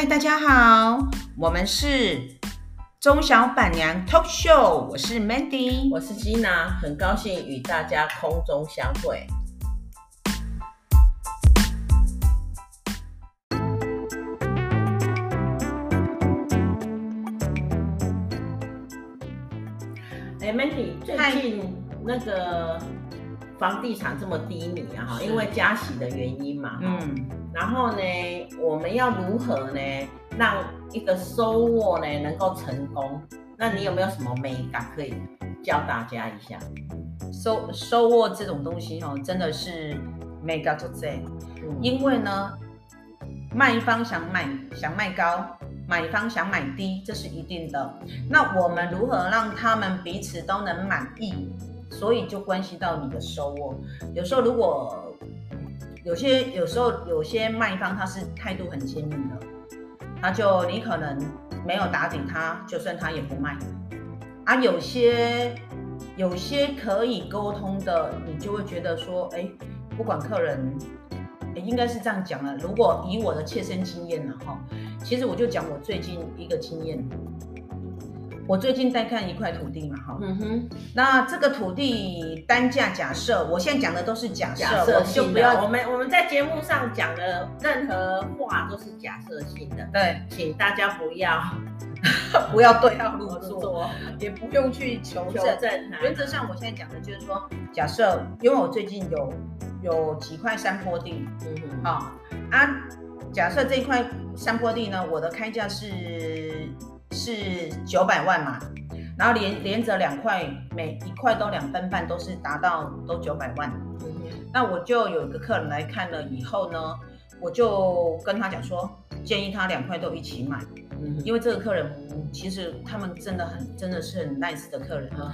嗨，大家好，我们是中小板娘 Talk Show，我是 Mandy，我是 Gina，很高兴与大家空中相会。哎，Mandy，最近那个房地产这么低迷啊，哈，因为加息的原因嘛，嗯。然后呢，我们要如何呢，让一个收获呢能够成功？那你有没有什么美感可以教大家一下？收收获这种东西哦，真的是眉角就这，嗯、因为呢，卖方想买想卖高，买方想买低，这是一定的。那我们如何让他们彼此都能满意？所以就关系到你的收哦。有时候如果有些有时候有些卖方他是态度很坚硬的，他就你可能没有打底他，就算他也不卖。啊，有些有些可以沟通的，你就会觉得说，哎，不管客人，应该是这样讲了。如果以我的切身经验呢，哈，其实我就讲我最近一个经验。我最近在看一块土地嘛，哈，嗯哼，那这个土地单价假设，我现在讲的都是假设，假设性的，就不要我们我们在节目上讲的任何话都是假设性的，对，请大家不要 不要对号入座，也不用去求证。求证原则上，我现在讲的就是说，假设，因为我最近有有几块山坡地，嗯哼，好啊，假设这一块山坡地呢，我的开价是。是九百万嘛，然后连连着两块，每一块都两分半，都是达到都九百万。嗯，那我就有一个客人来看了以后呢，我就跟他讲说，建议他两块都一起买。嗯，因为这个客人其实他们真的很真的是很 nice 的客人。嗯，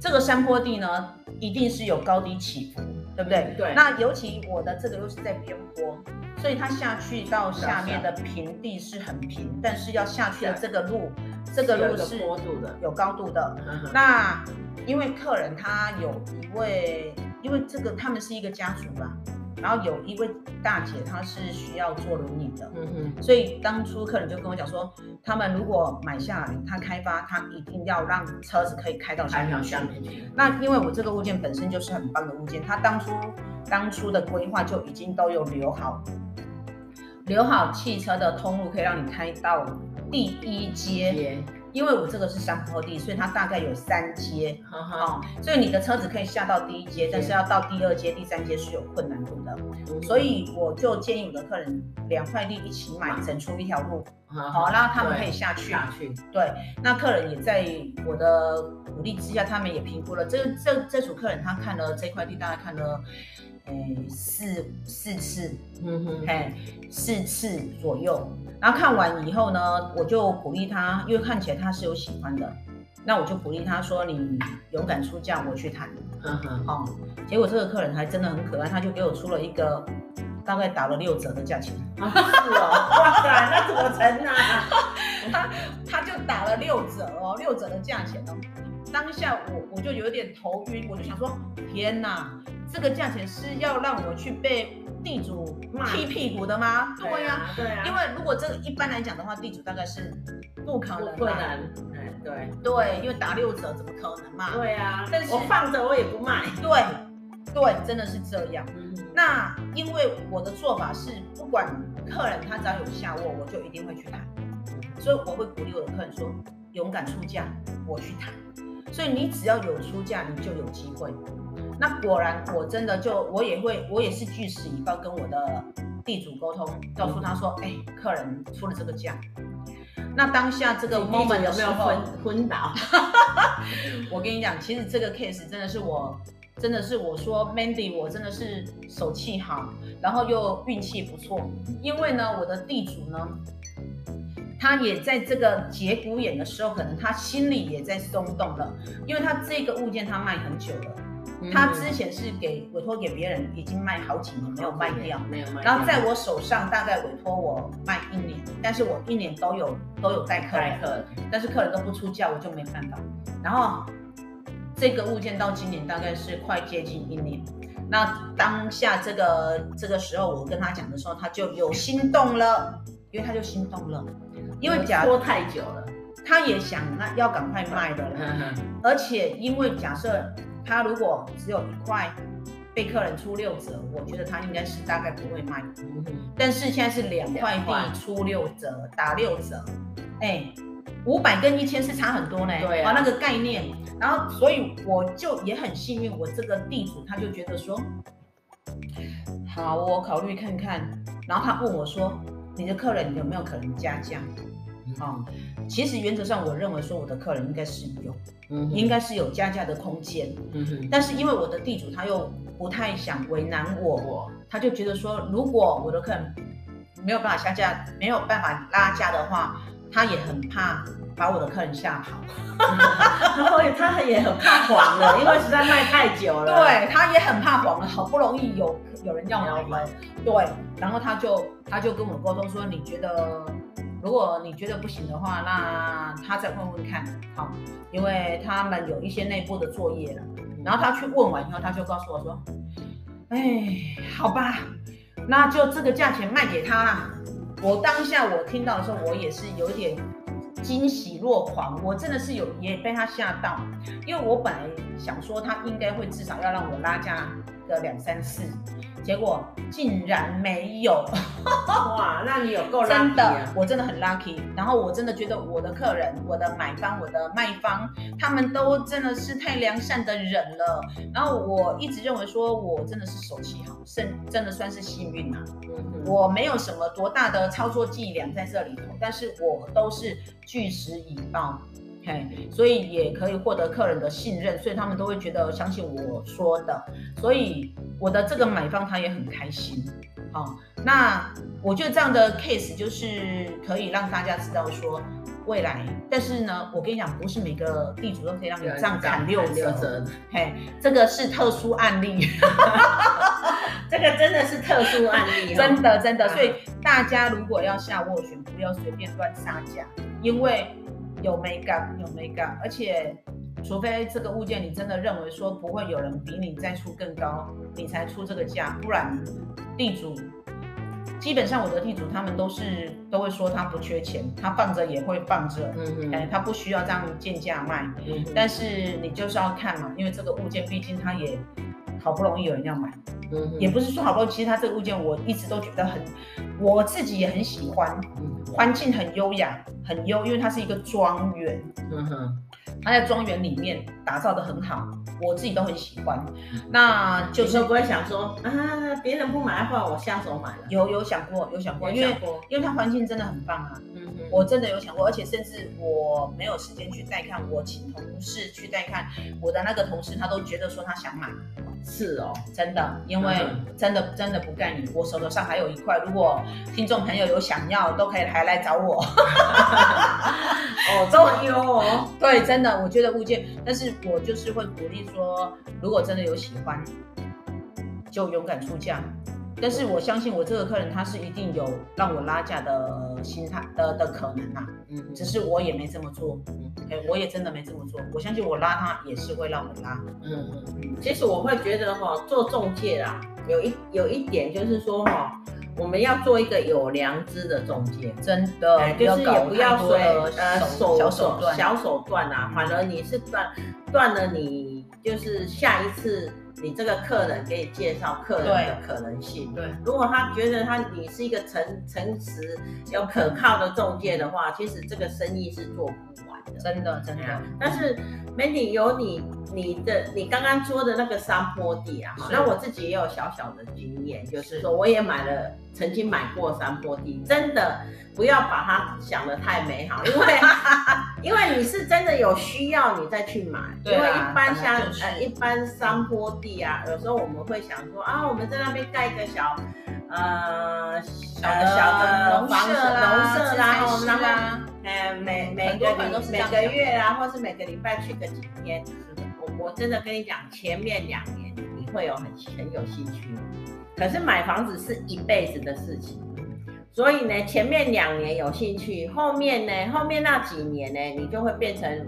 这个山坡地呢，一定是有高低起伏，对不对？对。那尤其我的这个又是在边坡。所以它下去到下面的平地是很平，但是要下去的这个路，这个路是有高度的，有高度的。那因为客人他有一位，因为这个他们是一个家族吧，然后有一位大姐她是需要坐轮椅的，嗯嗯，所以当初客人就跟我讲说，他们如果买下来，他开发他一定要让车子可以开到下面去。那因为我这个物件本身就是很棒的物件，他当初当初的规划就已经都有留好。留好汽车的通路，可以让你开到第一阶，因为我这个是山坡地，所以它大概有三阶，哦，所以你的车子可以下到第一阶，但是要到第二阶、第三阶是有困难度的，所以我就建议我的客人两块地一起买，整出一条路，好，然后他们可以下去。下去，对，那客人也在我的鼓励之下，他们也评估了，这这这组客人他看了这块地，大概看了。诶，四四次，嗯哼，嘿，四次左右。然后看完以后呢，我就鼓励他，因为看起来他是有喜欢的，那我就鼓励他说：“你勇敢出价，我去谈。”嗯哼，哦，结果这个客人还真的很可爱，他就给我出了一个大概打了六折的价钱。啊，是哦，哇塞，那怎么成呢？他他就打了六折哦，六折的价钱哦。当下我我就有点头晕，我就想说：天哪！这个价钱是要让我去被地主踢屁股的吗？对呀，对呀。因为如果这个一般来讲的话，地主大概是不可能。不可能。对对，因为打六折怎么可能嘛？对呀。但是我放着我也不卖。对对，真的是这样。那因为我的做法是，不管客人他只要有下卧，我就一定会去谈。所以我会鼓励我的客人说：勇敢出价，我去谈。所以你只要有出价，你就有机会。那果然，我真的就我也会，我也是据实以报跟我的地主沟通，告诉他说，哎、欸，客人出了这个价。那当下这个 moment 有没有昏昏倒？我跟你讲，其实这个 case 真的是我，真的是我说 Mandy，我真的是手气好，然后又运气不错，因为呢，我的地主呢，他也在这个节骨眼的时候，可能他心里也在松动了，因为他这个物件他卖很久了。他之前是给委托给别人，已经卖好几年没有卖掉，没有卖。然后在我手上大概委托我卖一年，但是我一年都有都有带客人，但是客人都不出价，我就没办法。然后这个物件到今年大概是快接近一年。那当下这个这个时候我跟他讲的时候，他就有心动了。因为他就心动了，因为假拖太久了，他也想那要赶快卖的了，而且因为假设他如果只有一块被客人出六折，我觉得他应该是大概不会卖，但是现在是两块地出六折，打六折，哎。五百跟一千是差很多呢，对啊，那个概念，然后所以我就也很幸运，我这个地主他就觉得说，好，我考虑看看，然后他问我说，你的客人有没有可能加价？其实原则上我认为说我的客人应该是有，嗯，应该是有加价的空间，嗯哼，但是因为我的地主他又不太想为难我，他就觉得说，如果我的客人没有办法下架，没有办法拉价的话。他也很怕把我的客人吓跑，然后他也很怕黄了，因为实在卖太久了。对，他也很怕黄了，好不容易有有人要买，对，然后他就他就跟我沟通说，你觉得如果你觉得不行的话，那他再问问看，好，因为他们有一些内部的作业了。然后他去问完以后，他就告诉我说，哎，好吧，那就这个价钱卖给他啦。我当下我听到的时候，我也是有点惊喜若狂，我真的是有也被他吓到，因为我本来想说他应该会至少要让我拉价个两三次。结果竟然没有，哇！那你有够 lucky 啊。真的，我真的很 lucky。然后我真的觉得我的客人、我的买方、我的卖方，他们都真的是太良善的人了。然后我一直认为说，我真的是手气好，甚真的算是幸运呐、啊。我没有什么多大的操作伎俩在这里头，但是我都是据实以报。所以也可以获得客人的信任，所以他们都会觉得相信我说的，所以我的这个买方他也很开心。好，那我觉得这样的 case 就是可以让大家知道说未来，但是呢，我跟你讲，不是每个地主都可以让你这样砍六折，嘿，这个是特殊案例，这个真的是特殊案例，真的真的，所以大家如果要下斡旋，不要随便乱杀价，因为。有美感，有美感，而且除非这个物件你真的认为说不会有人比你再出更高，你才出这个价，不然地主基本上我的地主他们都是都会说他不缺钱，他放着也会放着，嗯嗯，哎，他不需要这样贱价卖，嗯，但是你就是要看嘛，因为这个物件毕竟它也好不容易有人要买，嗯，也不是说好不容易，其实它这个物件我一直都觉得很，我自己也很喜欢。环境很优雅，很优，因为它是一个庄园。嗯哼，它在庄园里面打造的很好，我自己都很喜欢。那就是不会想说啊，别人不买的话，我下手买了。有有想过，有想过，因为因为它环境真的很棒啊。嗯哼，我真的有想过，而且甚至我没有时间去带看，我请同事去带看，我的那个同事他都觉得说他想买。是哦，真的，因为真的真的不干你，我手头上还有一块，如果听众朋友有想要，都可以还来找我。哦，这么优哦，对，真的，我觉得物件，但是我就是会鼓励说，如果真的有喜欢，就勇敢出价。但是我相信我这个客人他是一定有让我拉价的心态的的可能呐，嗯，只是我也没这么做，嗯，哎，我也真的没这么做，我相信我拉他也是会让我拉，嗯嗯嗯，其实我会觉得哈，做中介啦，有一有一点就是说哈，我们要做一个有良知的中介，真的，就是也不要说呃手小手段。小手段啊，反而你是断断了你就是下一次。你这个客人给你介绍客人的可能性，对，对，如果他觉得他你是一个诚诚实又可靠的中介的话，其实这个生意是做不完的，真的真的。但是 Mandy 有你你的你刚刚说的那个山坡地啊，那我自己也有小小的经验，就是。说我也买了，曾经买过山坡地，真的。不要把它想得太美好，因为 因为你是真的有需要，你再去买。对啊，因为一般像呃一般山坡地啊，有时候我们会想说啊，我们在那边盖一个小呃小的小的房子农舍啦，然后然后呃每每个每个月啊，或是每个礼拜去个几天。我我真的跟你讲，前面两年你会有很很有兴趣，可是买房子是一辈子的事情。所以呢，前面两年有兴趣，后面呢，后面那几年呢，你就会变成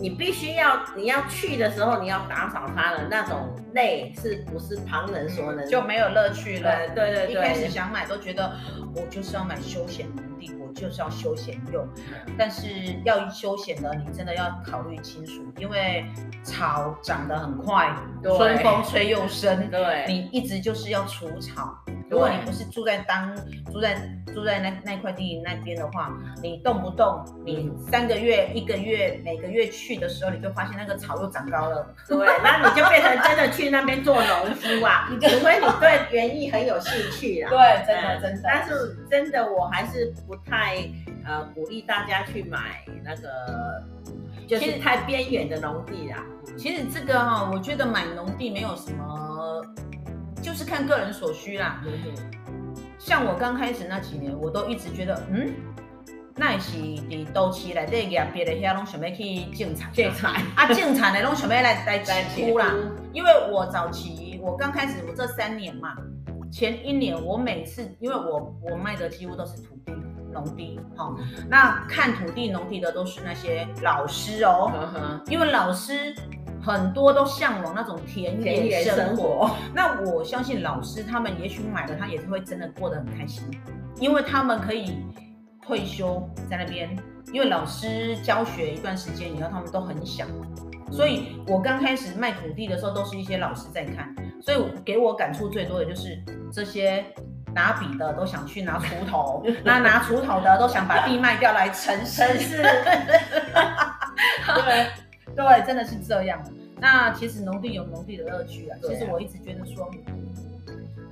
你必须要你要去的时候，你要打扫它的那种累，是不是旁人所能就没有乐趣了？对对对，一开始想买都觉得我就是要买休闲就是要休闲用。但是要休闲的，你真的要考虑清楚，因为草长得很快，春风吹又生，对，你一直就是要除草。如果你不是住在当住在住在那那块地那边的话，你动不动你三个月一个月每个月去的时候，你就发现那个草又长高了。对，那你就变成真的去那边做农夫啊？除非你对园艺很有兴趣啦。对，真的真的。但是真的我还是不太呃鼓励大家去买那个，就是太边远的农地啦。其实这个哈，我觉得买农地没有什么。就是看个人所需啦。像我刚开始那几年，我都一直觉得，嗯，那是的都市来这个别的遐拢想要去种菜，种菜 啊，种菜的拢想要来来出啦。因为我早期我刚开始，我这三年嘛，前一年我每次，因为我我卖的几乎都是土地农地，好，那看土地农地的都是那些老师哦，因为老师。很多都向往那种田园生活，那我相信老师他们也许买了，他也是会真的过得很开心，因为他们可以退休在那边，因为老师教学一段时间以后，他们都很想，所以我刚开始卖土地的时候，都是一些老师在看，所以给我感触最多的就是这些拿笔的都想去拿锄头，那拿锄头的都想把地卖掉来城市，对。对，真的是这样。那其实农地有农地的乐趣啊。其实我一直觉得说，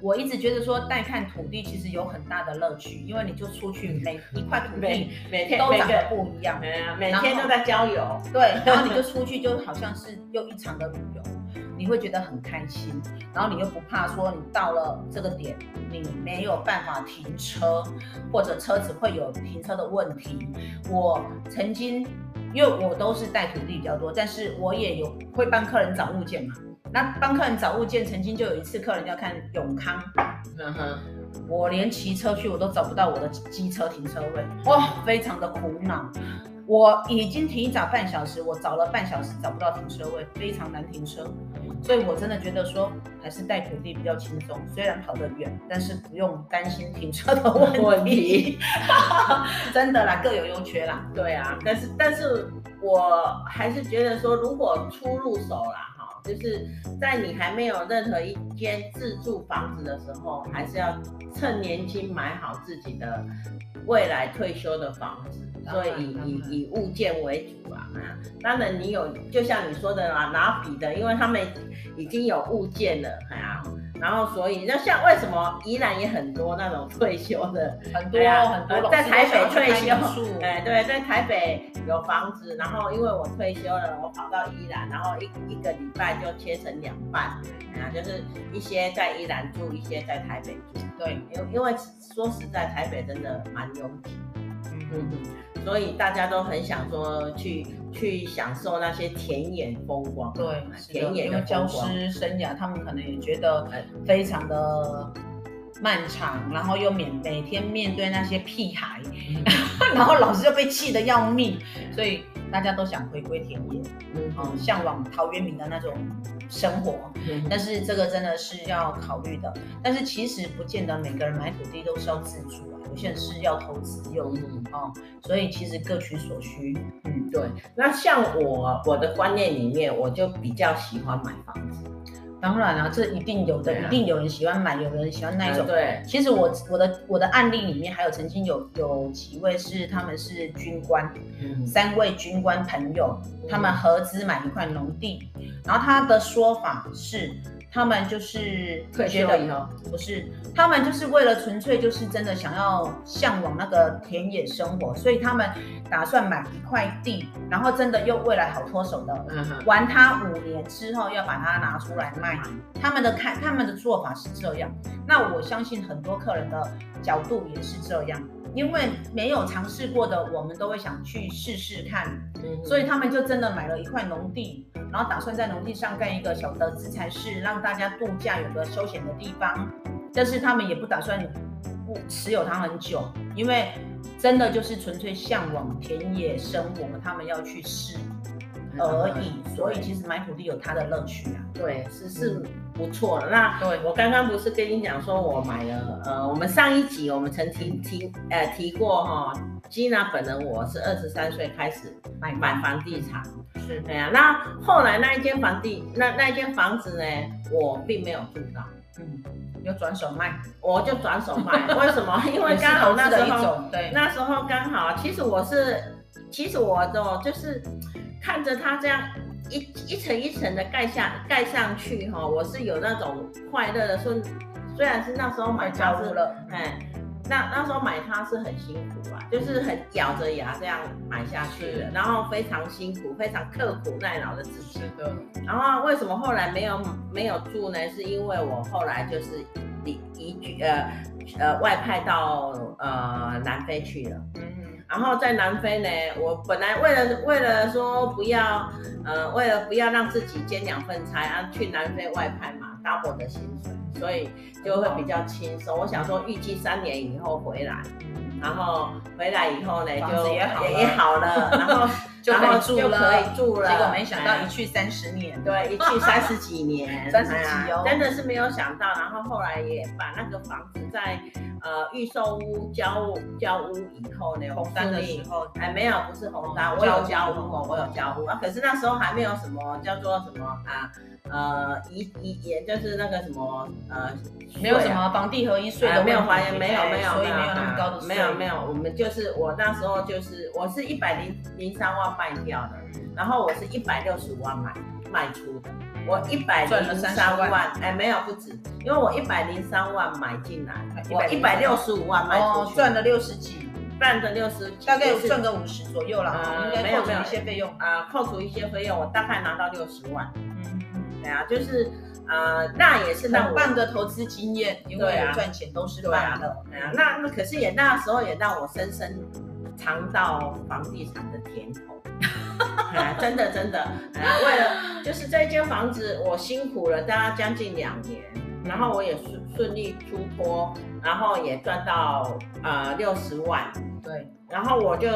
我一直觉得说带看土地其实有很大的乐趣，因为你就出去每一块土地每天都长得不一样，每天都在郊游。对，然后你就 出去就好像是又一场的旅游，你会觉得很开心。然后你又不怕说你到了这个点你没有办法停车，或者车子会有停车的问题。我曾经。因为我都是带徒弟比较多，但是我也有会帮客人找物件嘛。那帮客人找物件，曾经就有一次客人要看永康，嗯哼，我连骑车去我都找不到我的机车停车位，哇，非常的苦恼。我已经提早半小时，我找了半小时找不到停车位，非常难停车。所以我真的觉得说，还是带徒弟比较轻松，虽然跑得远，但是不用担心停车的问题。真的啦，各有优缺啦。对啊，但是但是我还是觉得说，如果初入手啦，哈，就是在你还没有任何一间自住房子的时候，还是要趁年轻买好自己的未来退休的房子。所以以以以物件为主啊，当然你有，就像你说的啦，拿笔的，因为他们已经有物件了，哎呀，然后所以那像为什么宜兰也很多那种退休的，很多很多在台北退休，哎对，在台北有房子，然后因为我退休了，我跑到宜兰，然后一一个礼拜就切成两半，哎呀，就是一些在宜兰住，一些在台北住，对，因因为说实在，台北真的蛮拥挤，嗯。嗯。所以大家都很想说去去享受那些田野风光，对，田野的教师生涯，他们可能也觉得非常的漫长，然后又每每天面对那些屁孩，嗯、然后老师又被气得要命，所以大家都想回归田野，嗯，向往陶渊明的那种生活。嗯、但是这个真的是要考虑的，但是其实不见得每个人买土地都是要自住。啊，有些人是要投资用哦，所以其实各取所需。嗯，对。那像我我的观念里面，我就比较喜欢买房子。当然了，这一定有的，啊、一定有人喜欢买，有人喜欢那种。嗯、对。其实我我的我的案例里面还有曾经有有几位是他们是军官，嗯、三位军官朋友，他们合资买一块农地，嗯、然后他的说法是。他们就是觉得以后不是，他们就是为了纯粹就是真的想要向往那个田野生活，所以他们打算买一块地，然后真的又未来好脱手的，玩它五年之后要把它拿出来卖。他们的看他们的做法是这样，那我相信很多客人的角度也是这样。因为没有尝试过的，我们都会想去试试看，所以他们就真的买了一块农地，然后打算在农地上盖一个小的资材室，让大家度假有个休闲的地方。但是他们也不打算不持有它很久，因为真的就是纯粹向往田野生活，他们要去试。而已。所以其实买土地有它的乐趣啊。对，是是不错的。那对我刚刚不是跟你讲说，我买了呃，我们上一集我们曾提提呃提过哈，基娜本人我是二十三岁开始买买房地产，是对啊。那后来那一间房地那那一间房子呢，我并没有住到，嗯，有转手卖，我就转手卖。为什么？因为刚好那时候对那时候刚好，其实我是其实我的就是看着它这样。一一层一层的盖下盖上去哈，我是有那种快乐的，说虽然是那时候买它是了，哎，那那时候买它是很辛苦啊，就是很咬着牙这样买下去的，然后非常辛苦，非常刻苦耐劳的自己。是的。然后为什么后来没有没有住呢？是因为我后来就是移移居呃呃外派到呃南非去了。嗯。然后在南非呢，我本来为了为了说不要，呃，为了不要让自己兼两份差啊，去南非外派嘛，double 的薪水，所以就会比较轻松。我想说预计三年以后回来，然后回来以后呢，就也好了，然后就可以住了。结果没想到一去三十年，对，一去三十几年，三十几哦，真的是没有想到。然后后来也把那个房子在。呃，预售屋交交屋以后呢，红单的时候，哎，没有，不是红单，我有交屋哦，我有交屋啊，可是那时候还没有什么叫做什么啊，呃，一一也就是那个什么呃，没有什么房地合一税的，没有还原，没有没有，所以没有那么高的税，没有没有，我们就是我那时候就是我是一百零零三万卖掉的，然后我是一百六十五万买卖出的。我一百零三万，哎，没有不止，因为我一百零三万买进来，我一百六十五万卖出去，赚了六十几，赚了六十，大概赚个五十左右了，应该扣除一些费用。啊，扣除一些费用，我大概拿到六十万。嗯，对啊，就是呃，那也是让我半个投资经验，因为赚钱都是棒的。对啊，那那可是也那时候也让我深深尝到房地产的甜头。真的真的，为了就是这间房子，我辛苦了大概将近两年，然后我也顺顺利出脱，然后也赚到呃六十万，对，然后我就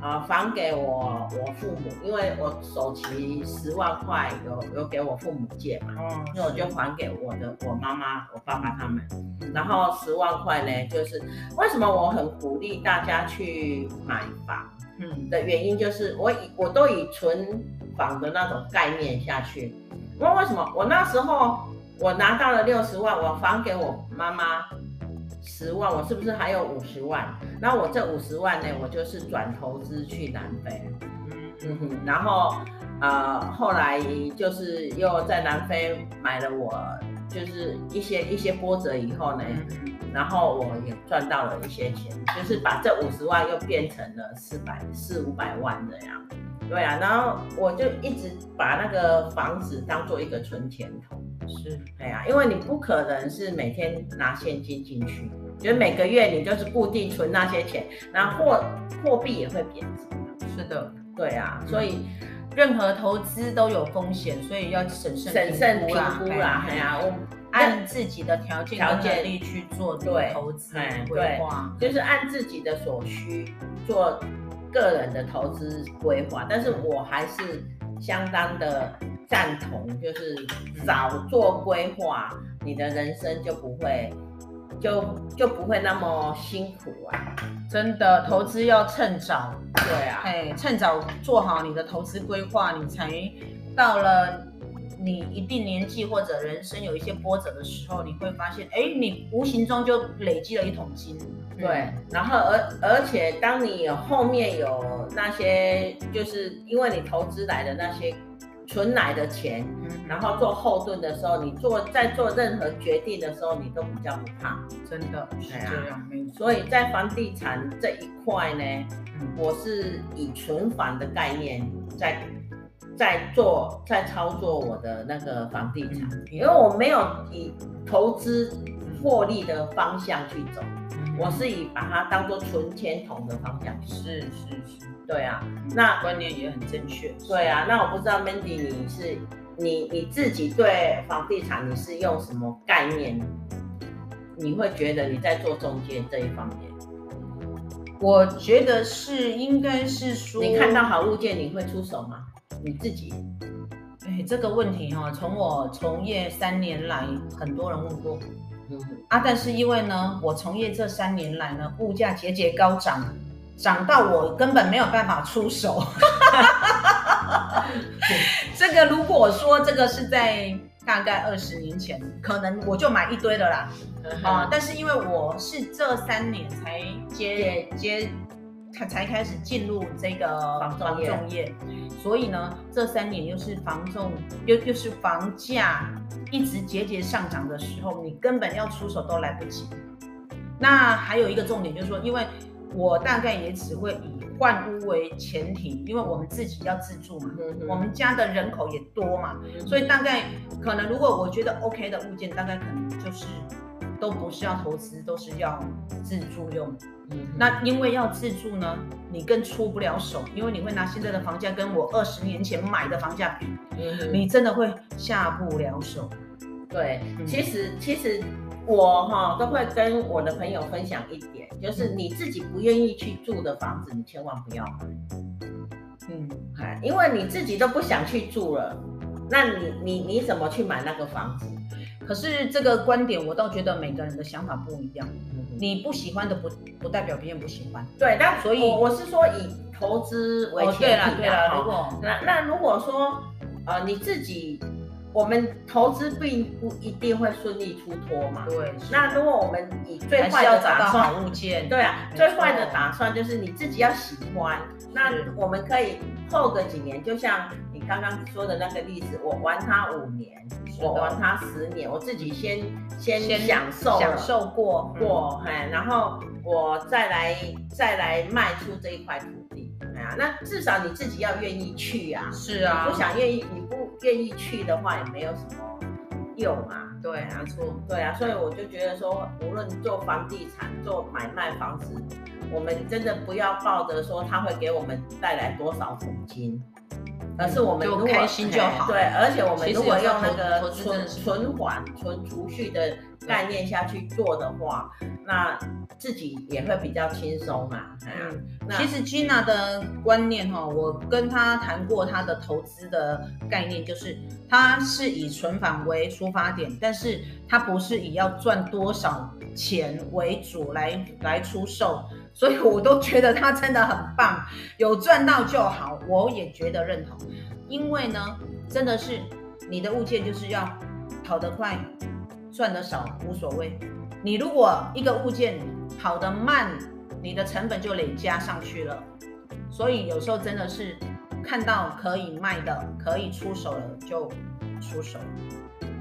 呃还给我我父母，因为我首期十万块有有给我父母借嘛，嗯，那我就还给我的我妈妈我爸爸他们，然后十万块呢，就是为什么我很鼓励大家去买房？嗯，的原因就是我以我都以存房的那种概念下去，因为为什么？我那时候我拿到了六十万，我还给我妈妈十万，我是不是还有五十万？那我这五十万呢，我就是转投资去南非，嗯。哼，然后呃后来就是又在南非买了我就是一些一些波折以后呢。然后我也赚到了一些钱，就是把这五十万又变成了四百四五百万这样，对啊，然后我就一直把那个房子当做一个存钱筒，是，对啊，因为你不可能是每天拿现金进去，觉得每个月你就是固定存那些钱，然后货货币也会贬值，是的，对啊，所以任何投资都有风险，所以要审慎审慎评估啦，哎呀，我。按自己的条件条件力去做对投资规划，就是按自己的所需做个人的投资规划。但是我还是相当的赞同，就是早做规划，你的人生就不会就就不会那么辛苦啊！真的，投资要趁早，对啊，哎，趁早做好你的投资规划，你才到了。你一定年纪或者人生有一些波折的时候，你会发现，哎，你无形中就累积了一桶金。对，然后而而且当你有后面有那些，就是因为你投资来的那些存来的钱，然后做后盾的时候，你做在做任何决定的时候，你都比较不怕。真的是这样，所以在房地产这一块呢，我是以存房的概念在。在做，在操作我的那个房地产，因为我没有以投资获利的方向去走，我是以把它当做存钱筒的方向。是是是，对啊，那观念也很正确。对啊，那我不知道 Mandy 你是你你自己对房地产你是用什么概念？你会觉得你在做中介这一方面？我觉得是应该是说，你看到好物件你会出手吗？你自己？哎，这个问题哈，从我从业三年来，很多人问过。嗯啊，但是因为呢，我从业这三年来呢，物价节节高涨，涨到我根本没有办法出手。这个如果说这个是在大概二十年前，可能我就买一堆的啦。啊，但是因为我是这三年才接接。才才开始进入这个房重业，所以呢，这三年又是房重又又是房价一直节节上涨的时候，你根本要出手都来不及。那还有一个重点就是说，因为我大概也只会以换屋为前提，因为我们自己要自住嘛，嗯、我们家的人口也多嘛，嗯、所以大概可能如果我觉得 OK 的物件，大概可能就是。都不是要投资，都是要自住用。嗯，那因为要自住呢，你更出不了手，因为你会拿现在的房价跟我二十年前买的房价比，嗯，你真的会下不了手。对，嗯、其实其实我哈都会跟我的朋友分享一点，就是你自己不愿意去住的房子，你千万不要买。嗯，因为你自己都不想去住了，那你你你怎么去买那个房子？可是这个观点，我倒觉得每个人的想法不一样。你不喜欢的不不代表别人不喜欢。对，但所以我是说以投资为前提。对了对了，如果那那如果说呃你自己，我们投资并不一定会顺利出脱嘛。对。那如果我们以最坏的打算，物件。对啊，最坏的打算就是你自己要喜欢。那我们可以后个几年，就像你。刚刚说的那个例子，我玩它五年，我玩它十年，我自己先先享受享受过过，哎，然后我再来再来卖出这一块土地，那至少你自己要愿意去啊，是啊，不想愿意，你不愿意去的话，也没有什么用啊，对啊，错，对啊，所以我就觉得说，无论做房地产做买卖房子，我们真的不要抱着说它会给我们带来多少奖金。而是我们如果开心就好，对，而且我们如果用那个存存款、存储蓄的概念下去做的话，那自己也会比较轻松嘛。嗯，那其实 Gina 的观念哈，我跟他谈过他的投资的概念，就是他是以存款为出发点，但是他不是以要赚多少钱为主来来出售。所以我都觉得他真的很棒，有赚到就好，我也觉得认同。因为呢，真的是你的物件就是要跑得快，赚得少无所谓。你如果一个物件跑得慢，你的成本就累加上去了。所以有时候真的是看到可以卖的、可以出手了就出手。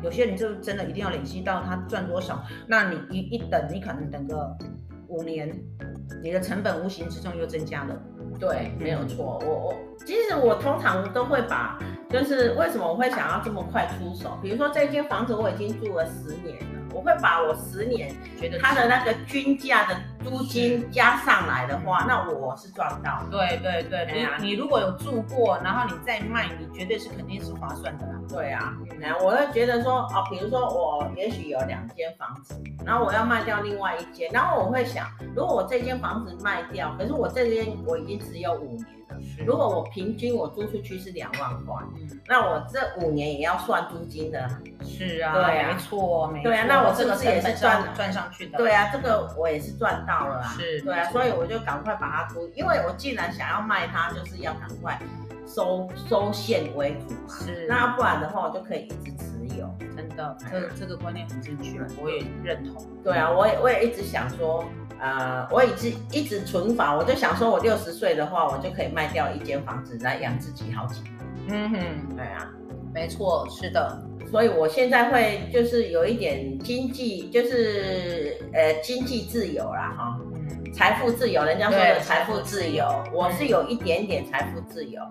有些人就真的一定要累积到他赚多少，那你一一等，你可能等个五年。你的成本无形之中又增加了，对，没有错。我我其实我通常都会把，就是为什么我会想要这么快出手？比如说这间房子我已经住了十年了。我会把我十年觉得它的那个均价的租金加上来的话，那我是赚到。对对对，你你如果有住过，然后你再卖，你绝对是肯定是划算的啦。对啊，然后我会觉得说，哦，比如说我也许有两间房子，然后我要卖掉另外一间，然后我会想，如果我这间房子卖掉，可是我这间我已经只有五年了。如果我平均我租出去是两万块，那我这五年也要算租金的。是啊，对啊，没错，没错。对啊，那我这个是也是赚赚上去的。对啊，这个我也是赚到了啊。是，对啊，所以我就赶快把它出，因为我既然想要卖它，就是要赶快收收现为主嘛。是，那不然的话，我就可以一直持有。真的，这这个观念很正确，我也认同。对啊，我也我也一直想说。呃，我一直一直存房，我就想说，我六十岁的话，我就可以卖掉一间房子来养自己好几年。嗯哼，对啊，没错，是的。所以我现在会就是有一点经济，就是呃经济自由啦，哈，财富自由，人家说的财富自由，我是有一点点财富自由。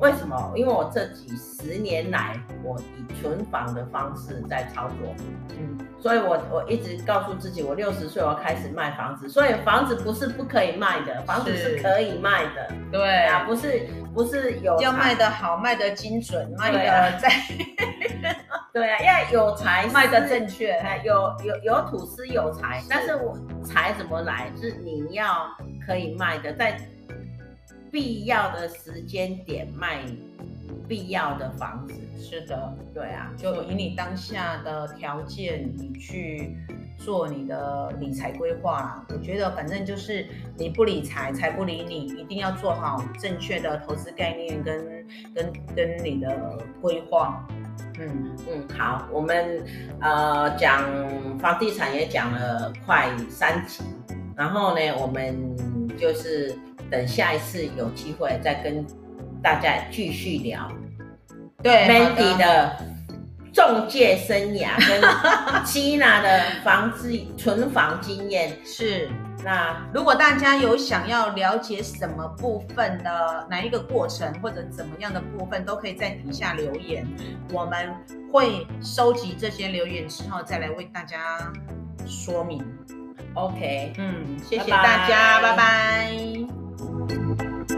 为什么？因为我这几十年来，我以存房的方式在操作，嗯，所以我我一直告诉自己，我六十岁我要开始卖房子。所以房子不是不可以卖的，房子是可以卖的，对。啊，不是不是有要卖的好，卖的精准，卖的在，对啊，要 有财 卖的正确，有有有土司有财，但是我财怎么来？是你要可以卖的，在。必要的时间点卖必要的房子。是的，对啊，就以你当下的条件，你去做你的理财规划。我觉得反正就是你不理财，财不理你，一定要做好正确的投资概念跟跟跟你的规划。嗯嗯，好，我们呃讲房地产也讲了快三集，然后呢，我们就是等下一次有机会再跟大家继续聊。对，Mandy 的中介生涯跟 Gina 的房子存房经验是。那如果大家有想要了解什么部分的哪一个过程或者怎么样的部分，都可以在底下留言，我们会收集这些留言之后再来为大家说明。OK，嗯，谢谢大家，拜拜。拜拜。Música